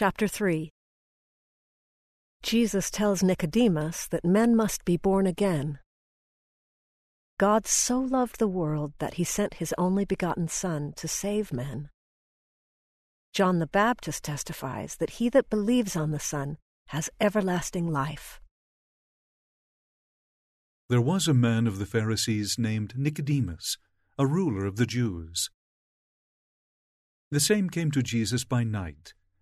Chapter 3 Jesus tells Nicodemus that men must be born again. God so loved the world that he sent his only begotten Son to save men. John the Baptist testifies that he that believes on the Son has everlasting life. There was a man of the Pharisees named Nicodemus, a ruler of the Jews. The same came to Jesus by night,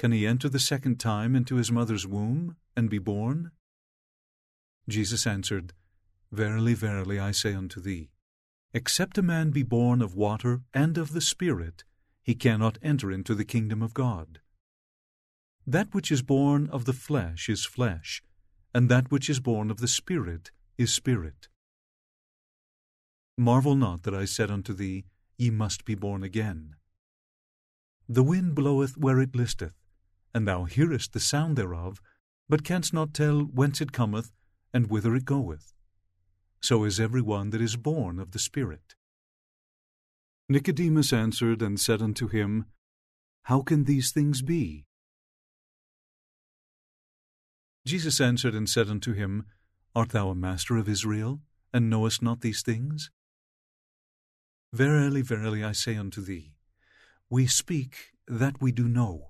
Can he enter the second time into his mother's womb and be born? Jesus answered, Verily, verily, I say unto thee, Except a man be born of water and of the Spirit, he cannot enter into the kingdom of God. That which is born of the flesh is flesh, and that which is born of the Spirit is spirit. Marvel not that I said unto thee, Ye must be born again. The wind bloweth where it listeth, and thou hearest the sound thereof, but canst not tell whence it cometh and whither it goeth. So is every one that is born of the Spirit. Nicodemus answered and said unto him, How can these things be? Jesus answered and said unto him, Art thou a master of Israel, and knowest not these things? Verily, verily, I say unto thee, We speak that we do know,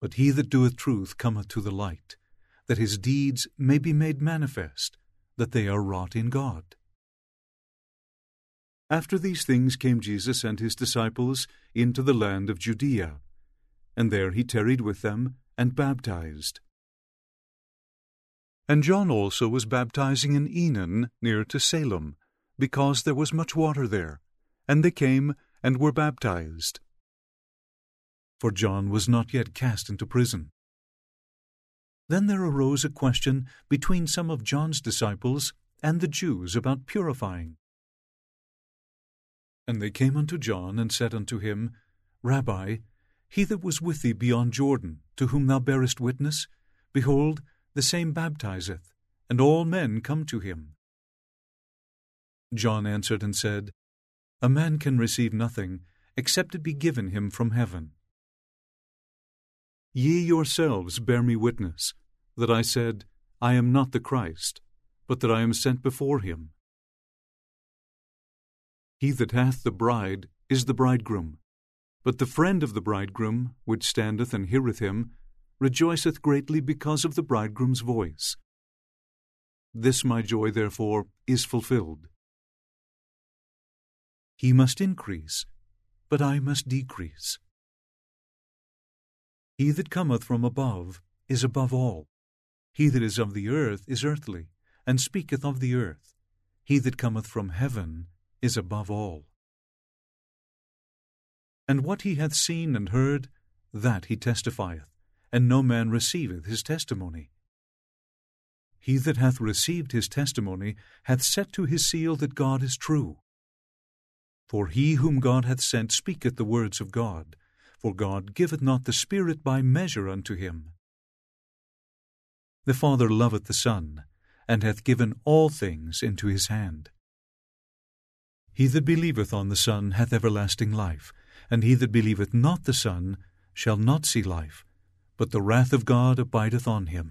But he that doeth truth cometh to the light, that his deeds may be made manifest, that they are wrought in God. After these things came Jesus and his disciples into the land of Judea, and there he tarried with them and baptized. And John also was baptizing in Aenon near to Salim, because there was much water there, and they came and were baptized for John was not yet cast into prison. Then there arose a question between some of John's disciples and the Jews about purifying. And they came unto John and said unto him, Rabbi, he that was with thee beyond Jordan, to whom thou bearest witness, behold, the same baptizeth, and all men come to him. John answered and said, A man can receive nothing except it be given him from heaven. Ye yourselves bear me witness, that I said, I am not the Christ, but that I am sent before him. He that hath the bride is the bridegroom, but the friend of the bridegroom, which standeth and heareth him, rejoiceth greatly because of the bridegroom's voice. This my joy, therefore, is fulfilled. He must increase, but I must decrease. He that cometh from above is above all. He that is of the earth is earthly, and speaketh of the earth. he that cometh from heaven is above all. And what he hath seen and heard, that he testifieth, and no man receiveth his testimony. He that hath received his testimony hath set to his seal that God is true. For he whom God hath sent speaketh the words of God, for God giveth not the Spirit by measure unto him. The Father loveth the Son, and hath given all things into his hand. He that believeth on the Son hath everlasting life, and he that believeth not the Son shall not see life, but the wrath of God abideth on him.